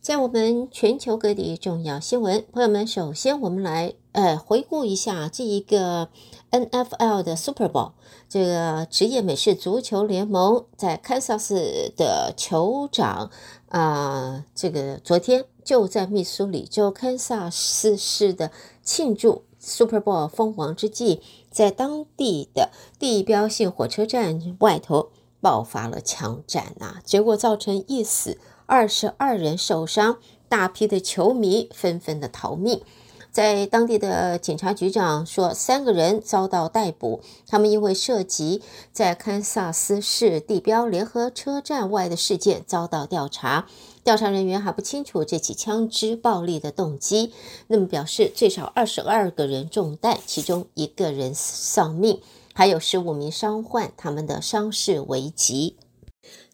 在我们全球各地重要新闻，朋友们，首先我们来呃回顾一下这一个 NFL 的 Super Bowl，这个职业美式足球联盟在堪萨斯的酋长啊、这个昨天就在密苏里州堪萨斯市的庆祝 Super Bowl 封王之际，在当地的地标性火车站外头爆发了枪战啊，结果造成一死。二十二人受伤，大批的球迷纷纷的逃命。在当地的警察局长说，三个人遭到逮捕，他们因为涉及在堪萨斯市地标联合车站外的事件遭到调查。调查人员还不清楚这起枪支暴力的动机。那么表示最少二十二个人中弹，其中一个人丧命，还有十五名伤患，他们的伤势危急。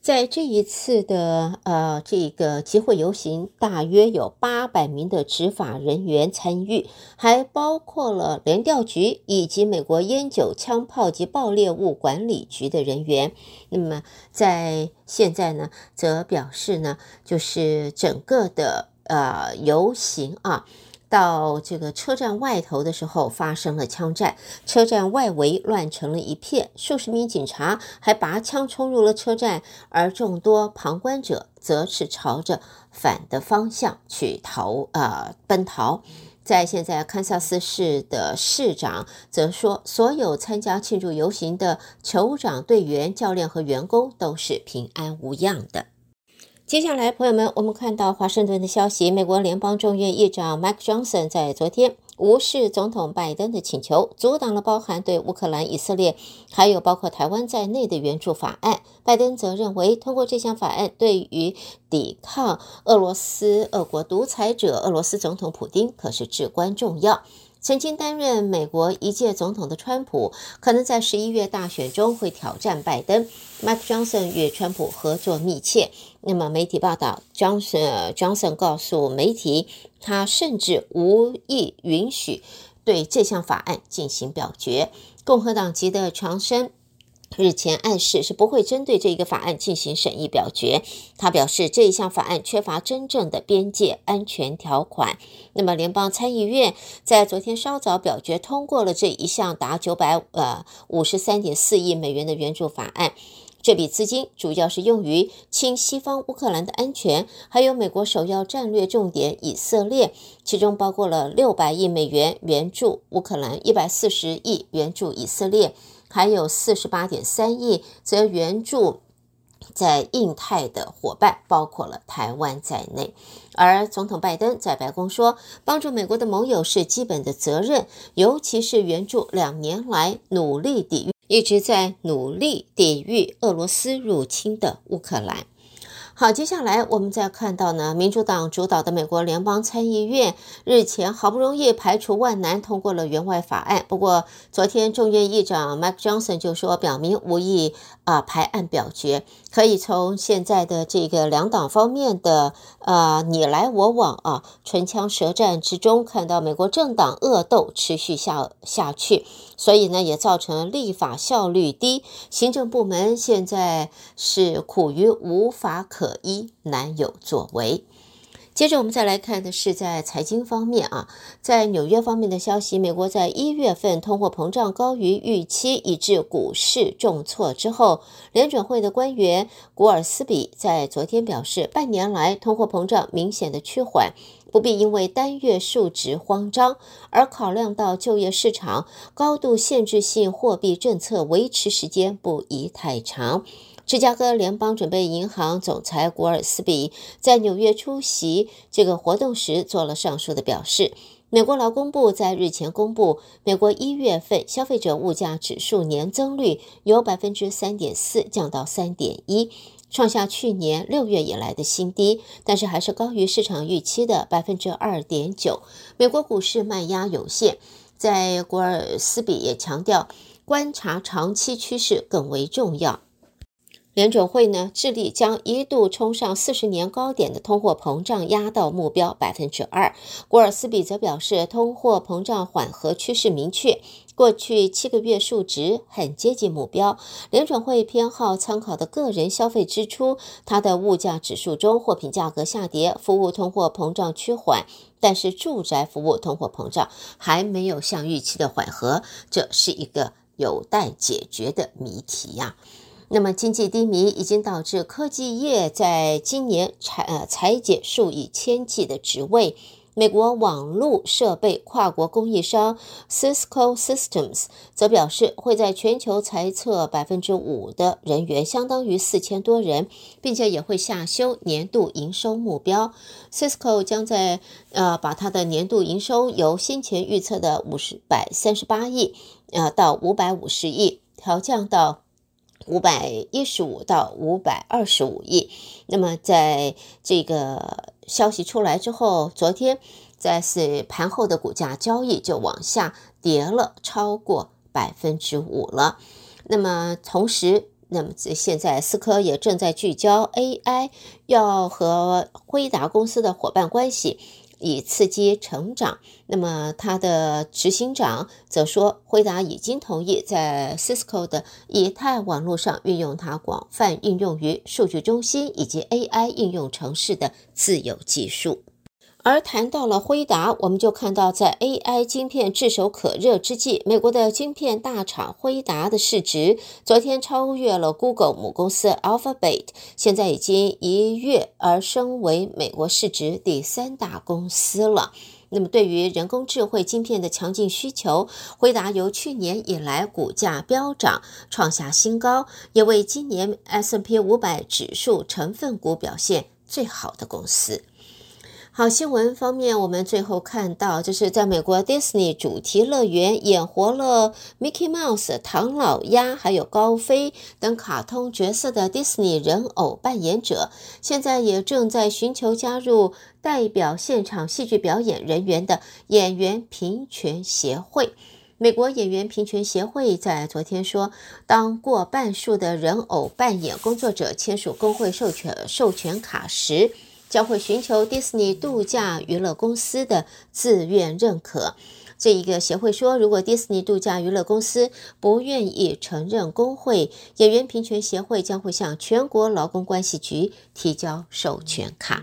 在这一次的呃这个集会游行，大约有八百名的执法人员参与，还包括了联调局以及美国烟酒、枪炮及爆裂物管理局的人员。那么在现在呢，则表示呢，就是整个的呃游行啊。到这个车站外头的时候，发生了枪战，车站外围乱成了一片，数十名警察还拔枪冲入了车站，而众多旁观者则是朝着反的方向去逃，呃，奔逃。在现在，堪萨斯市的市长则说，所有参加庆祝游行的酋长队员、教练和员工都是平安无恙的。接下来，朋友们，我们看到华盛顿的消息，美国联邦众议院议长 Mike Johnson 在昨天无视总统拜登的请求，阻挡了包含对乌克兰、以色列，还有包括台湾在内的援助法案。拜登则认为，通过这项法案，对于抵抗俄罗斯、俄国独裁者俄罗斯总统普丁可是至关重要。曾经担任美国一届总统的川普，可能在十一月大选中会挑战拜登。Mike Johnson 与川普合作密切。那么媒体报道，Johnson Johnson 告诉媒体，他甚至无意允许对这项法案进行表决。共和党籍的长生。日前暗示是不会针对这一个法案进行审议表决。他表示，这一项法案缺乏真正的边界安全条款。那么，联邦参议院在昨天稍早表决通过了这一项达九百呃五十三点四亿美元的援助法案。这笔资金主要是用于亲西方乌克兰的安全，还有美国首要战略重点以色列，其中包括了六百亿美元援助乌克兰，一百四十亿援助以色列。还有四十八点三亿，则援助在印太的伙伴，包括了台湾在内。而总统拜登在白宫说，帮助美国的盟友是基本的责任，尤其是援助两年来努力抵御、一直在努力抵御俄罗斯入侵的乌克兰。好，接下来我们再看到呢，民主党主导的美国联邦参议院日前好不容易排除万难通过了援外法案，不过昨天众议院议长 Mike Johnson 就说，表明无意啊排案表决。可以从现在的这个两党方面的啊你来我往啊唇枪舌战之中，看到美国政党恶斗持续下下去，所以呢也造成立法效率低，行政部门现在是苦于无法可依，难有作为。接着我们再来看的是在财经方面啊，在纽约方面的消息，美国在一月份通货膨胀高于预期，以致股市重挫之后，联准会的官员古尔斯比在昨天表示，半年来通货膨胀明显的趋缓，不必因为单月数值慌张，而考量到就业市场，高度限制性货币政策维持时间不宜太长。芝加哥联邦准备银行总裁古尔斯比在纽约出席这个活动时做了上述的表示。美国劳工部在日前公布，美国一月份消费者物价指数年增率由百分之三点四降到三点一，创下去年六月以来的新低，但是还是高于市场预期的百分之二点九。美国股市卖压有限，在古尔斯比也强调，观察长期趋势更为重要。联准会呢，致力将一度冲上四十年高点的通货膨胀压到目标百分之二。古尔斯比则表示，通货膨胀缓和趋势明确，过去七个月数值很接近目标。联准会偏好参考的个人消费支出，它的物价指数中货品价格下跌，服务通货膨胀趋缓，但是住宅服务通货膨胀还没有像预期的缓和，这是一个有待解决的谜题呀。那么经济低迷已经导致科技业在今年裁呃裁减数以千计的职位。美国网络设备跨国供应商 Cisco Systems 则表示，会在全球裁撤百分之五的人员，相当于四千多人，并且也会下修年度营收目标。Cisco 将在呃把它的年度营收由先前预测的五十百三十八亿呃到五百五十亿调降到。五百一十五到五百二十五亿。那么，在这个消息出来之后，昨天在是盘后的股价交易就往下跌了超过百分之五了。那么，同时，那么现在思科也正在聚焦 AI，要和辉达公司的伙伴关系。以刺激成长。那么，他的执行长则说，辉达已经同意在 Cisco 的以太网络上运用它广泛应用于数据中心以及 AI 应用城市的自有技术。而谈到了辉达，我们就看到，在 AI 晶片炙手可热之际，美国的晶片大厂辉达的市值昨天超越了 Google 母公司 Alphabet，现在已经一跃而升为美国市值第三大公司了。那么，对于人工智慧晶片的强劲需求，辉达由去年以来股价飙涨，创下新高，也为今年 S&P 500指数成分股表现最好的公司。好，新闻方面，我们最后看到，就是在美国迪士尼主题乐园演活了 Mickey Mouse、唐老鸭还有高飞等卡通角色的迪士尼人偶扮演者，现在也正在寻求加入代表现场戏剧表演人员的演员平权协会。美国演员平权协会在昨天说，当过半数的人偶扮演工作者签署工会授权授权卡时，将会寻求迪士尼度假娱乐公司的自愿认可。这一个协会说，如果迪士尼度假娱乐公司不愿意承认工会，演员平权协会将会向全国劳工关系局提交授权卡。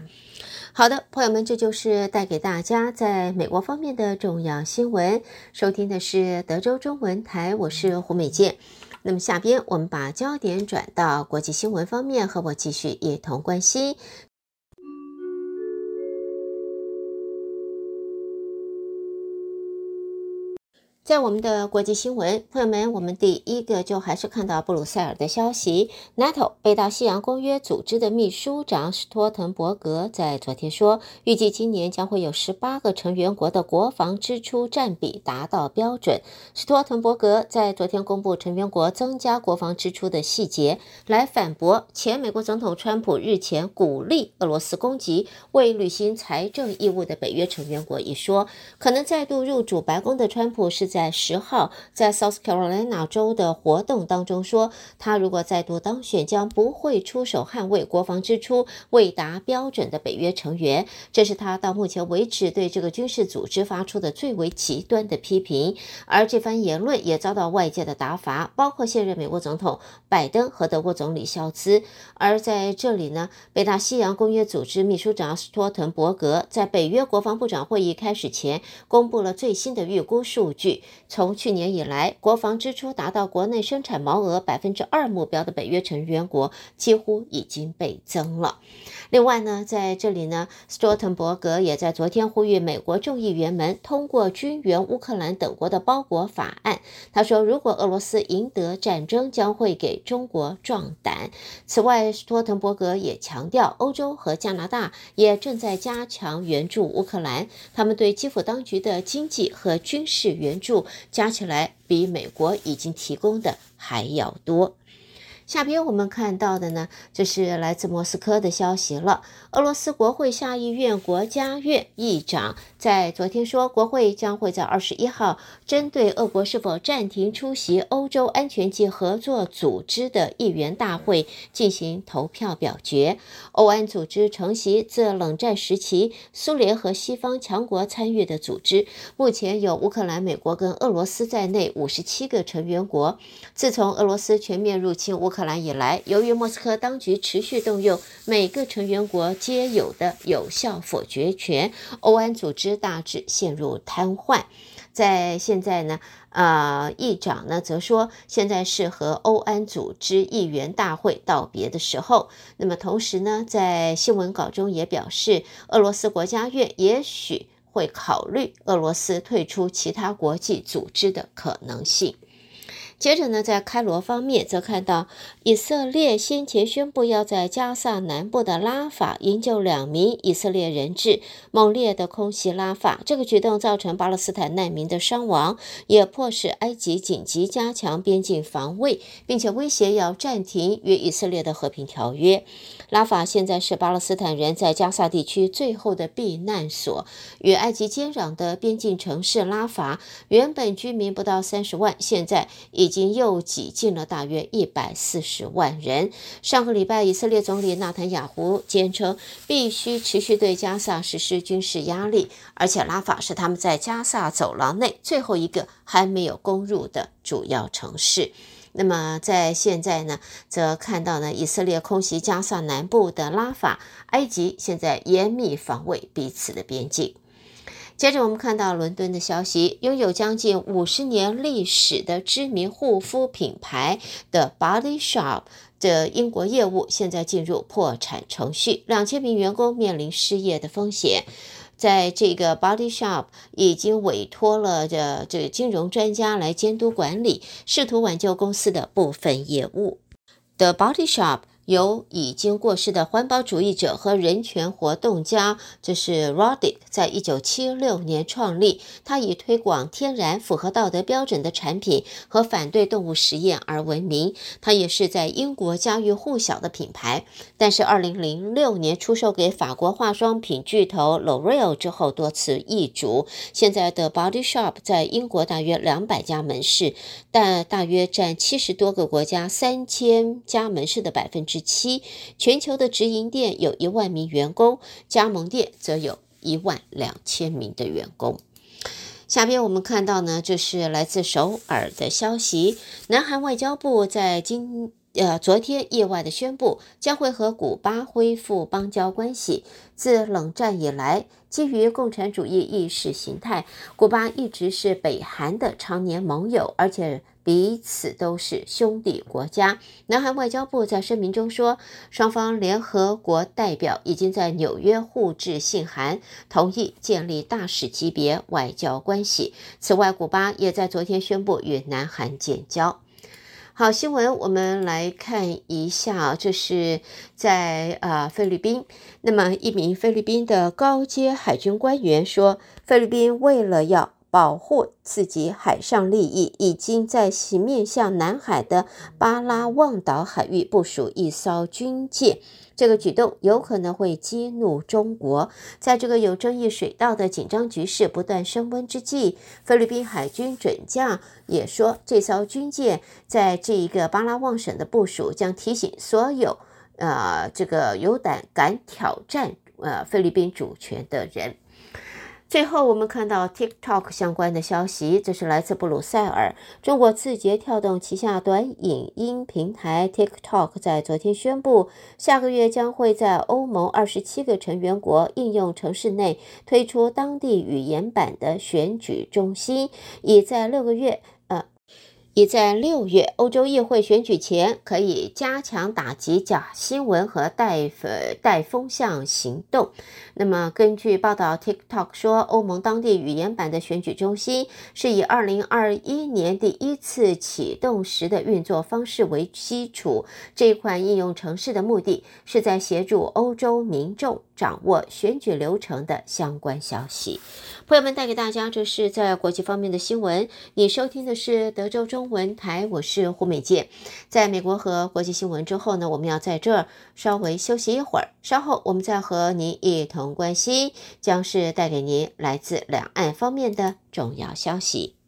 好的，朋友们，这就是带给大家在美国方面的重要新闻。收听的是德州中文台，我是胡美健。那么下边我们把焦点转到国际新闻方面，和我继续一同关心。在我们的国际新闻，朋友们，我们第一个就还是看到布鲁塞尔的消息。NATO 北大西洋公约组织的秘书长史托滕伯格在昨天说，预计今年将会有十八个成员国的国防支出占比达到标准。史托滕伯格在昨天公布成员国增加国防支出的细节，来反驳前美国总统川普日前鼓励俄罗斯攻击未履行财政义务的北约成员国一说。可能再度入主白宫的川普是。在十号，在 South Carolina 州的活动当中说，他如果再度当选，将不会出手捍卫国防支出未达标准的北约成员。这是他到目前为止对这个军事组织发出的最为极端的批评。而这番言论也遭到外界的打法，包括现任美国总统拜登和德国总理肖兹。而在这里呢，北大西洋公约组织秘书长斯托滕伯格在北约国防部长会议开始前公布了最新的预估数据。从去年以来，国防支出达到国内生产毛额百分之二目标的北约成员国几乎已经倍增了。另外呢，在这里呢，斯托滕伯格也在昨天呼吁美国众议员们通过军援乌克兰等国的包裹法案。他说，如果俄罗斯赢得战争，将会给中国壮胆。此外，斯托滕伯格也强调，欧洲和加拿大也正在加强援助乌克兰，他们对基辅当局的经济和军事援助加起来比美国已经提供的还要多。下边我们看到的呢，就是来自莫斯科的消息了。俄罗斯国会下议院国家院议长在昨天说，国会将会在二十一号针对俄国是否暂停出席欧洲安全及合作组织的议员大会进行投票表决。欧安组织承袭自冷战时期苏联和西方强国参与的组织，目前有乌克兰、美国跟俄罗斯在内五十七个成员国。自从俄罗斯全面入侵乌克克兰以来，由于莫斯科当局持续动用每个成员国皆有的有效否决权，欧安组织大致陷入瘫痪。在现在呢，呃，议长呢则说，现在是和欧安组织议员大会道别的时候。那么同时呢，在新闻稿中也表示，俄罗斯国家院也许会考虑俄罗斯退出其他国际组织的可能性。接着呢，在开罗方面，则看到以色列先前宣布要在加萨南部的拉法营救两名以色列人质，猛烈的空袭拉法，这个举动造成巴勒斯坦难民的伤亡，也迫使埃及紧急加强边境防卫，并且威胁要暂停与以色列的和平条约。拉法现在是巴勒斯坦人在加萨地区最后的避难所，与埃及接壤的边境城市拉法，原本居民不到三十万，现在已。已经又挤进了大约一百四十万人。上个礼拜，以色列总理纳坦雅胡坚称必须持续对加萨实施军事压力，而且拉法是他们在加萨走廊内最后一个还没有攻入的主要城市。那么在现在呢，则看到呢，以色列空袭加萨南部的拉法，埃及现在严密防卫彼此的边境。接着我们看到伦敦的消息，拥有将近五十年历史的知名护肤品牌的 Body Shop 的英国业务现在进入破产程序，两千名员工面临失业的风险。在这个 Body Shop 已经委托了这这金融专家来监督管理，试图挽救公司的部分业务。The Body Shop。由已经过世的环保主义者和人权活动家，这是 Roddick，在一九七六年创立。他以推广天然、符合道德标准的产品和反对动物实验而闻名。他也是在英国家喻户晓的品牌。但是，二零零六年出售给法国化妆品巨头 L'Oréal 之后，多次易主。现在的 Body Shop 在英国大约两百家门市，但大约占七十多个国家三千家门市的百分之七，全球的直营店有一万名员工，加盟店则有一万两千名的员工。下边我们看到呢，这是来自首尔的消息，南韩外交部在今呃昨天意外的宣布，将会和古巴恢复邦交关系。自冷战以来，基于共产主义意识形态，古巴一直是北韩的常年盟友，而且。彼此都是兄弟国家。南韩外交部在声明中说，双方联合国代表已经在纽约互致信函，同意建立大使级别外交关系。此外，古巴也在昨天宣布与南韩建交。好，新闻我们来看一下，这是在啊菲律宾。那么，一名菲律宾的高阶海军官员说，菲律宾为了要保护自己海上利益，已经在其面向南海的巴拉望岛海域部署一艘军舰。这个举动有可能会激怒中国。在这个有争议水道的紧张局势不断升温之际，菲律宾海军准将也说，这艘军舰在这一个巴拉望省的部署，将提醒所有呃这个有胆敢挑战呃菲律宾主权的人。最后，我们看到 TikTok 相关的消息，这是来自布鲁塞尔。中国字节跳动旗下短影音平台 TikTok 在昨天宣布，下个月将会在欧盟二十七个成员国应用城市内推出当地语言版的选举中心，以在六个月。呃已在六月欧洲议会选举前，可以加强打击假新闻和带风带风向行动。那么，根据报道，TikTok 说，欧盟当地语言版的选举中心是以二零二一年第一次启动时的运作方式为基础。这款应用程式的目的是在协助欧洲民众。掌握选举流程的相关消息。朋友们，带给大家这是在国际方面的新闻。你收听的是德州中文台，我是胡美健。在美国和国际新闻之后呢，我们要在这儿稍微休息一会儿，稍后我们再和您一同关心，将是带给您来自两岸方面的重要消息。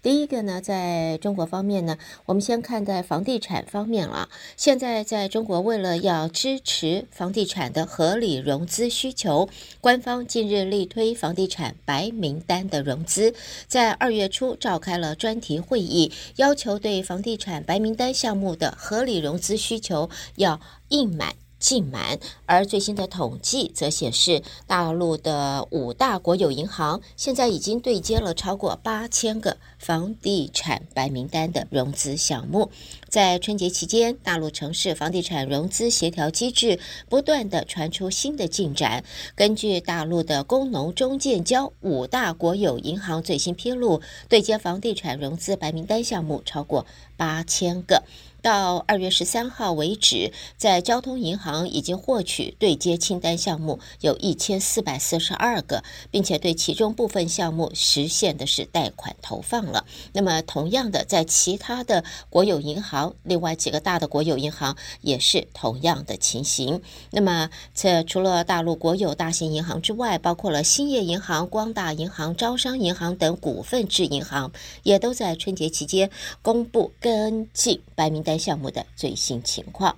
第一个呢，在中国方面呢，我们先看在房地产方面了。现在在中国，为了要支持房地产的合理融资需求，官方近日力推房地产白名单的融资，在二月初召开了专题会议，要求对房地产白名单项目的合理融资需求要应满。尽满，而最新的统计则显示，大陆的五大国有银行现在已经对接了超过八千个房地产白名单的融资项目。在春节期间，大陆城市房地产融资协调机制不断地传出新的进展。根据大陆的工农中建交五大国有银行最新披露，对接房地产融资白名单项目超过八千个。到二月十三号为止，在交通银行已经获取对接清单项目有一千四百四十二个，并且对其中部分项目实现的是贷款投放了。那么，同样的，在其他的国有银行，另外几个大的国有银行也是同样的情形。那么，这除了大陆国有大型银行之外，包括了兴业银行、光大银行、招商银行等股份制银行，也都在春节期间公布跟进白名单。项目的最新情况。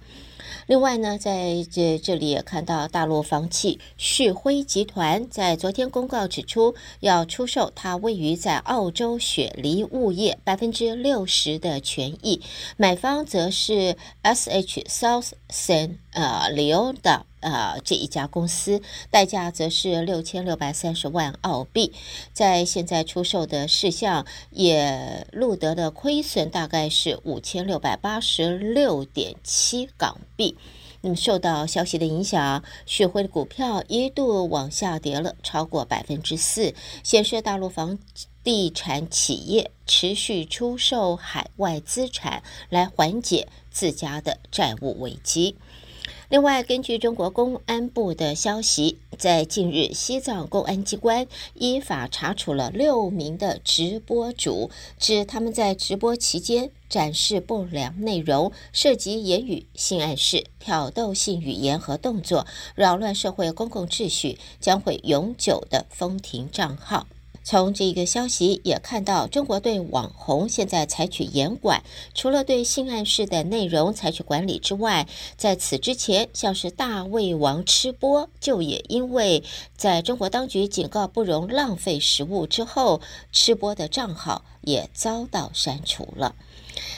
另外呢，在这这里也看到大陆房企旭辉集团在昨天公告指出，要出售它位于在澳洲雪梨物业百分之六十的权益，买方则是 S H South San 呃 Leona 呃，这一家公司代价则是六千六百三十万澳币，在现在出售的事项也录得的亏损大概是五千六百八十六点七港币。那么受到消息的影响，旭辉的股票一度往下跌了超过百分之四，显示大陆房地产企业持续出售海外资产来缓解自家的债务危机。另外，根据中国公安部的消息，在近日，西藏公安机关依法查处了六名的直播主，指他们在直播期间展示不良内容，涉及言语、性暗示、挑逗性语言和动作，扰乱社会公共秩序，将会永久的封停账号。从这个消息也看到，中国对网红现在采取严管，除了对性暗示的内容采取管理之外，在此之前，像是大胃王吃播，就也因为在中国当局警告不容浪费食物之后，吃播的账号也遭到删除了。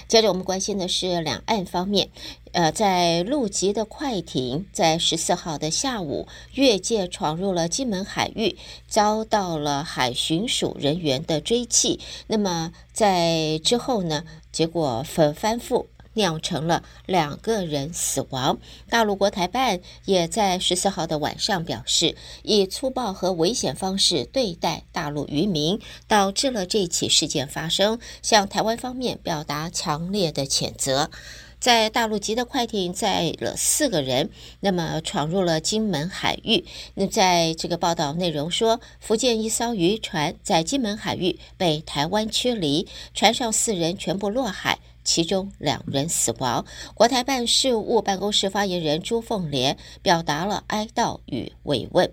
接着我们关心的是两岸方面。呃，在陆籍的快艇在十四号的下午越界闯入了金门海域，遭到了海巡署人员的追缉。那么在之后呢，结果反翻覆，酿成了两个人死亡。大陆国台办也在十四号的晚上表示，以粗暴和危险方式对待大陆渔民，导致了这起事件发生，向台湾方面表达强烈的谴责。在大陆籍的快艇载了四个人，那么闯入了金门海域。那在这个报道内容说，福建一艘渔船在金门海域被台湾驱离，船上四人全部落海，其中两人死亡。国台办事务办公室发言人朱凤莲表达了哀悼与慰问。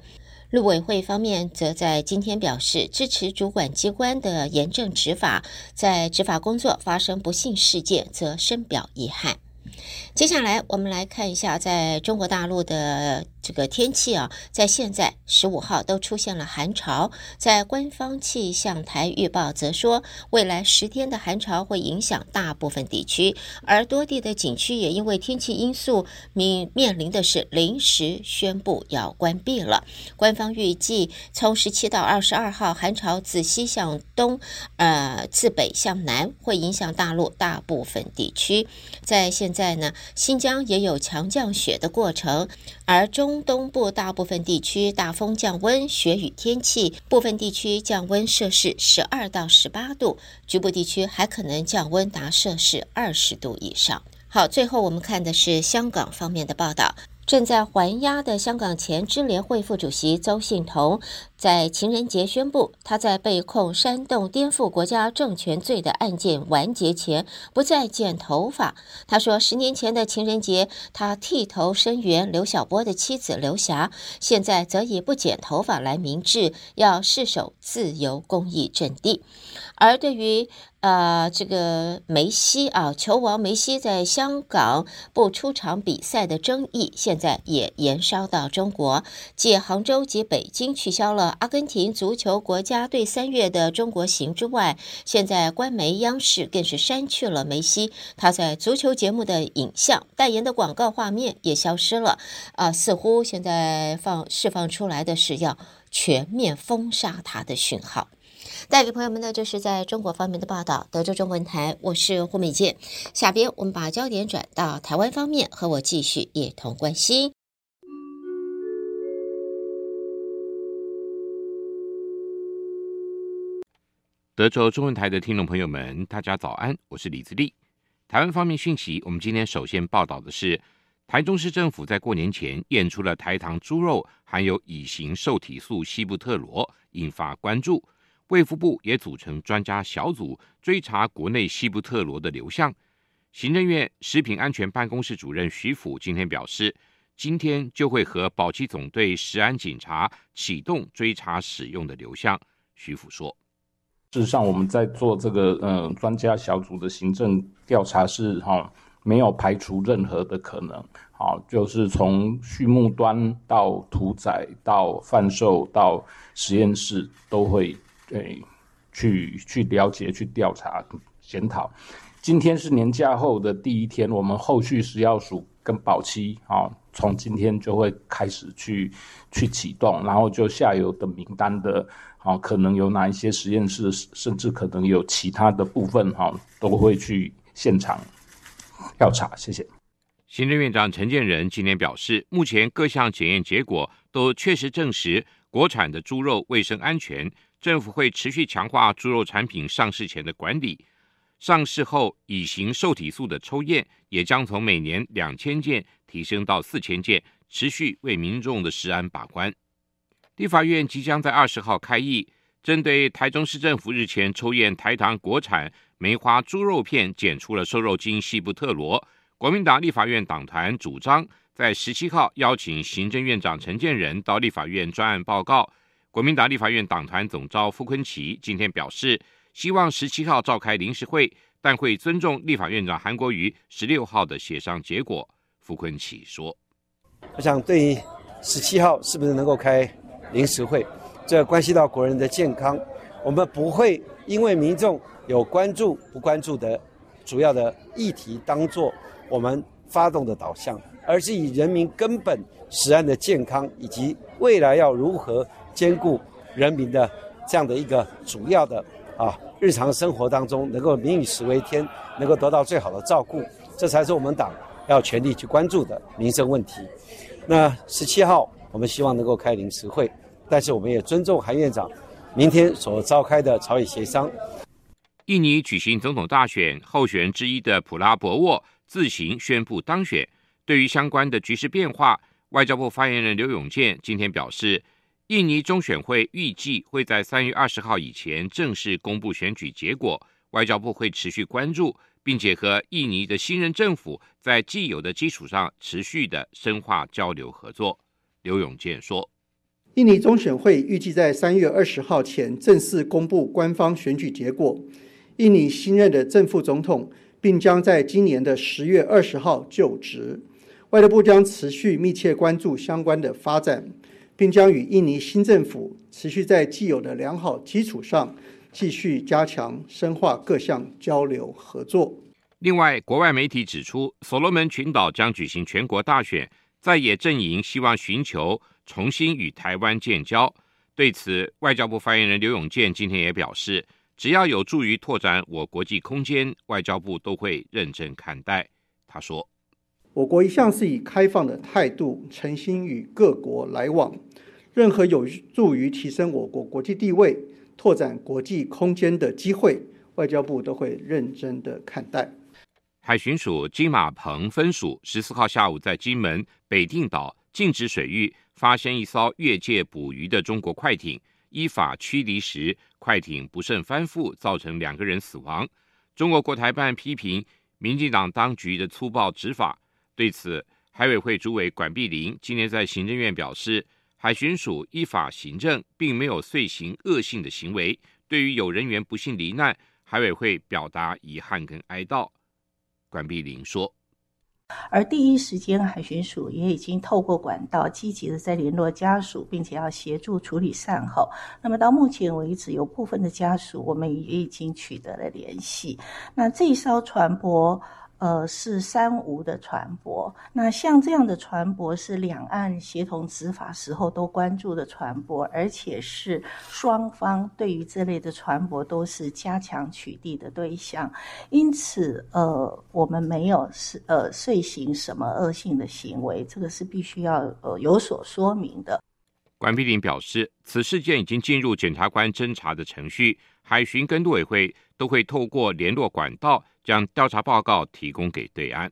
陆委会方面则在今天表示，支持主管机关的严正执法，在执法工作发生不幸事件，则深表遗憾。接下来，我们来看一下在中国大陆的。这个天气啊，在现在十五号都出现了寒潮。在官方气象台预报则说，未来十天的寒潮会影响大部分地区，而多地的景区也因为天气因素面面临的是临时宣布要关闭了。官方预计从十七到二十二号，寒潮自西向东，呃，自北向南，会影响大陆大部分地区。在现在呢，新疆也有强降雪的过程，而中。东部大部分地区大风降温，雪雨天气，部分地区降温摄氏十二到十八度，局部地区还可能降温达摄氏二十度以上。好，最后我们看的是香港方面的报道。正在还押的香港前支联会副主席邹幸彤，在情人节宣布，他在被控煽动颠覆国家政权罪的案件完结前，不再剪头发。他说，十年前的情人节，他剃头声援刘晓波的妻子刘霞，现在则以不剪头发来明志，要誓守自由、公益阵地。而对于呃这个梅西啊，球王梅西在香港不出场比赛的争议，现在也延烧到中国，继杭州及北京取消了阿根廷足球国家队三月的中国行之外，现在官媒央视更是删去了梅西他在足球节目的影像，代言的广告画面也消失了啊，似乎现在放释放出来的是要全面封杀他的讯号。带给朋友们的，这是在中国方面的报道。德州中文台，我是胡美健。下边我们把焦点转到台湾方面，和我继续一同关心。德州中文台的听众朋友们，大家早安，我是李自立。台湾方面讯息，我们今天首先报道的是，台中市政府在过年前验出了台糖猪肉含有乙型受体素西布特罗，引发关注。卫福部也组成专家小组追查国内西布特罗的流向。行政院食品安全办公室主任徐府今天表示，今天就会和保七总队食安警察启动追查使用的流向。徐府说：“事实上，我们在做这个呃专家小组的行政调查是哈，没有排除任何的可能。好，就是从畜牧端到屠宰到贩售到实验室都会。”对，去去了解、去调查、检讨。今天是年假后的第一天，我们后续食药署跟保七啊，从今天就会开始去去启动，然后就下游的名单的啊，可能有哪一些实验室，甚至可能有其他的部分哈，都会去现场调查。谢谢。行政院长陈建仁今天表示，目前各项检验结果都确实证实国产的猪肉卫生安全。政府会持续强化猪肉产品上市前的管理，上市后乙型受体素的抽验也将从每年两千件提升到四千件，持续为民众的食安把关。立法院即将在二十号开议，针对台中市政府日前抽验台糖国产梅花猪肉片检出了瘦肉精西布特罗，国民党立法院党团主张在十七号邀请行政院长陈建仁到立法院专案报告。国民党立法院党团总召傅昆萁今天表示，希望十七号召开临时会，但会尊重立法院长韩国瑜十六号的协商结果。傅昆萁说：“我想，对于十七号是不是能够开临时会，这关系到国人的健康，我们不会因为民众有关注不关注的主要的议题当做我们发动的导向，而是以人民根本食安的健康以及未来要如何。”兼顾人民的这样的一个主要的啊日常生活当中，能够民以食为天，能够得到最好的照顾，这才是我们党要全力去关注的民生问题。那十七号我们希望能够开临时会，但是我们也尊重韩院长明天所召开的朝野协商。印尼举行总统大选，候选人之一的普拉博沃自行宣布当选。对于相关的局势变化，外交部发言人刘永健今天表示。印尼中选会预计会在三月二十号以前正式公布选举结果，外交部会持续关注，并且和印尼的新任政府在既有的基础上持续的深化交流合作。刘永健说：“印尼中选会预计在三月二十号前正式公布官方选举结果，印尼新任的正副总统并将在今年的十月二十号就职，外交部将持续密切关注相关的发展。”并将与印尼新政府持续在既有的良好基础上，继续加强深化各项交流合作。另外，国外媒体指出，所罗门群岛将举行全国大选，在野阵营希望寻求重新与台湾建交。对此，外交部发言人刘永健今天也表示，只要有助于拓展我国际空间，外交部都会认真看待。他说。我国一向是以开放的态度，诚心与各国来往。任何有助于提升我国国际地位、拓展国际空间的机会，外交部都会认真的看待。海巡署金马棚分署十四号下午在金门北定岛禁止水域发现一艘越界捕鱼的中国快艇，依法驱离时，快艇不慎翻覆，造成两个人死亡。中国国台办批评民进党当局的粗暴执法。对此，海委会主委管碧玲今年在行政院表示，海巡署依法行政，并没有遂行恶性的行为。对于有人员不幸罹难，海委会表达遗憾跟哀悼。管碧玲说。而第一时间，海巡署也已经透过管道积极的在联络家属，并且要协助处理善后。那么到目前为止，有部分的家属我们也已经取得了联系。那这一艘船舶。呃，是三无的船舶。那像这样的船舶是两岸协同执法时候都关注的船舶，而且是双方对于这类的船舶都是加强取缔的对象。因此，呃，我们没有是呃遂行什么恶性的行为，这个是必须要呃有所说明的。管碧玲表示，此事件已经进入检察官侦查的程序，海巡跟陆委会都会透过联络管道。将调查报告提供给对岸。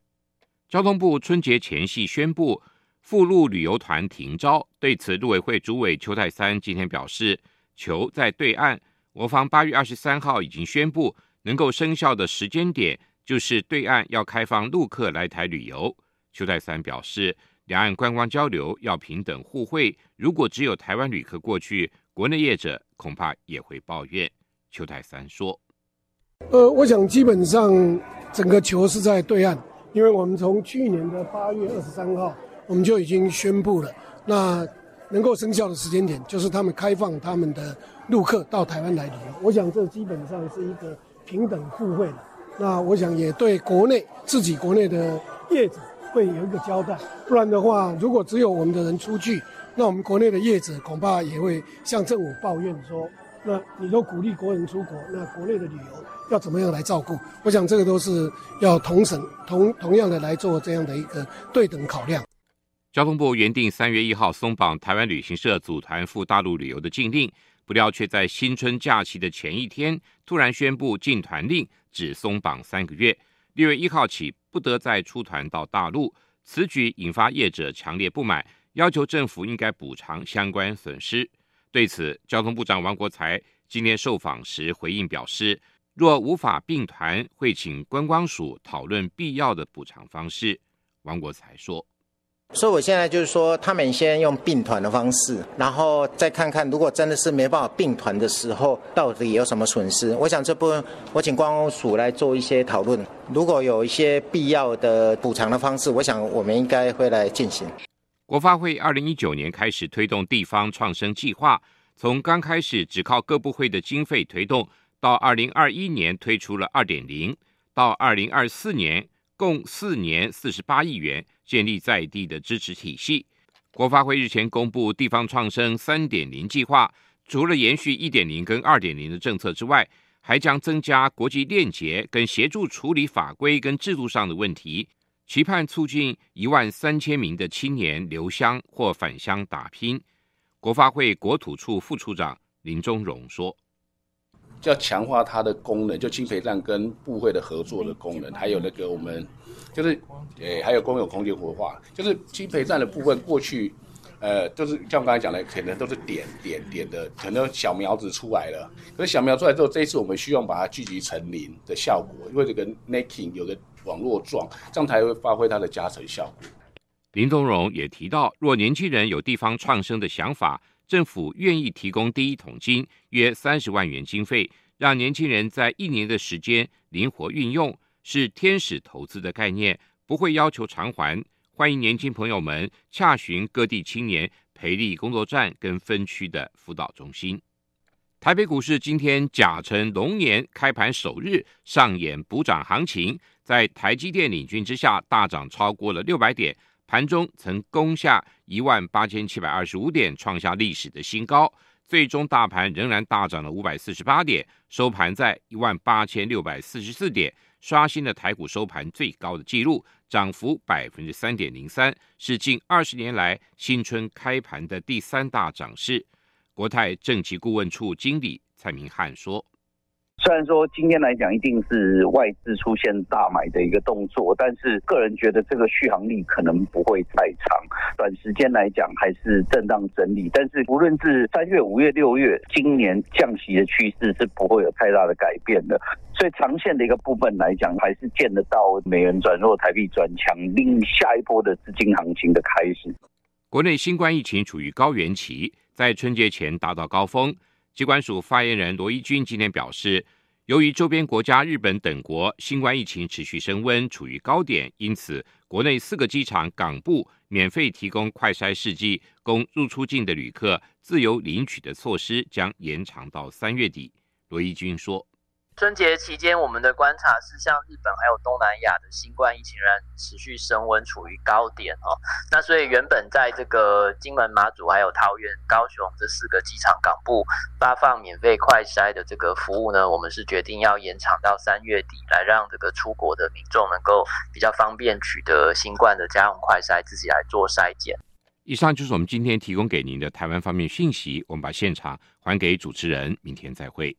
交通部春节前夕宣布赴陆旅游团停招，对此陆委会主委邱泰三今天表示，求在对岸，我方八月二十三号已经宣布能够生效的时间点，就是对岸要开放陆客来台旅游。邱泰三表示，两岸观光交流要平等互惠，如果只有台湾旅客过去，国内业者恐怕也会抱怨。邱太三说。呃，我想基本上整个球是在对岸，因为我们从去年的八月二十三号，我们就已经宣布了，那能够生效的时间点就是他们开放他们的陆客到台湾来旅游。我想这基本上是一个平等互惠的，那我想也对国内自己国内的业者会有一个交代，不然的话，如果只有我们的人出去，那我们国内的业者恐怕也会向政府抱怨说，那你都鼓励国人出国，那国内的旅游。要怎么样来照顾？我想这个都是要同审同同样的来做这样的一个对等考量。交通部原定三月一号松绑台湾旅行社组团赴大陆旅游的禁令，不料却在新春假期的前一天突然宣布禁团令只松绑三个月，六月一号起不得再出团到大陆。此举引发业者强烈不满，要求政府应该补偿相关损失。对此，交通部长王国材今天受访时回应表示。若无法并团，会请观光署讨论必要的补偿方式。王国材说：“所以我现在就是说，他们先用并团的方式，然后再看看，如果真的是没办法并团的时候，到底有什么损失？我想这部分我请观光署来做一些讨论。如果有一些必要的补偿的方式，我想我们应该会来进行。”国发会二零一九年开始推动地方创生计划，从刚开始只靠各部会的经费推动。到二零二一年推出了二点零，到二零二四年共四年四十八亿元，建立在地的支持体系。国发会日前公布地方创生三点零计划，除了延续一点零跟二点零的政策之外，还将增加国际链接跟协助处理法规跟制度上的问题，期盼促进一万三千名的青年留乡或返乡打拼。国发会国土处副处长林宗荣说。要强化它的功能，就青培站跟部会的合作的功能，还有那个我们就是，诶、欸，还有公有空间活化，就是青培站的部分过去，呃，就是像我刚才讲的，可能都是点点点的，可能小苗子出来了，可是小苗出来之后，这一次我们希望把它聚集成林的效果，因为这个 necking 有个网络状，这样才会发挥它的加成效果。林宗荣也提到，若年轻人有地方创生的想法。政府愿意提供第一桶金，约三十万元经费，让年轻人在一年的时间灵活运用，是天使投资的概念，不会要求偿还。欢迎年轻朋友们洽询各地青年培力工作站跟分区的辅导中心。台北股市今天甲辰龙年开盘首日上演补涨行情，在台积电领军之下大涨超过了六百点。盘中曾攻下一万八千七百二十五点，创下历史的新高。最终大盘仍然大涨了五百四十八点，收盘在一万八千六百四十四点，刷新了台股收盘最高的纪录，涨幅百分之三点零三，是近二十年来新春开盘的第三大涨势。国泰政企顾问处经理蔡明汉说。虽然说今天来讲一定是外资出现大买的一个动作，但是个人觉得这个续航力可能不会太长，短时间来讲还是震荡整理。但是无论是三月、五月、六月，今年降息的趋势是不会有太大的改变的。所以长线的一个部分来讲，还是见得到美元转弱、台币转强，令下一波的资金行情的开始。国内新冠疫情处于高原期，在春节前达到高峰。机关署发言人罗一军今天表示，由于周边国家日本等国新冠疫情持续升温，处于高点，因此国内四个机场港部免费提供快筛试剂，供入出境的旅客自由领取的措施将延长到三月底。罗一军说。春节期间，我们的观察是，像日本还有东南亚的新冠疫情仍然持续升温，处于高点哦。那所以原本在这个金门、马祖还有桃园、高雄这四个机场港部发放免费快筛的这个服务呢，我们是决定要延长到三月底，来让这个出国的民众能够比较方便取得新冠的家用快筛，自己来做筛检。以上就是我们今天提供给您的台湾方面讯息，我们把现场还给主持人，明天再会。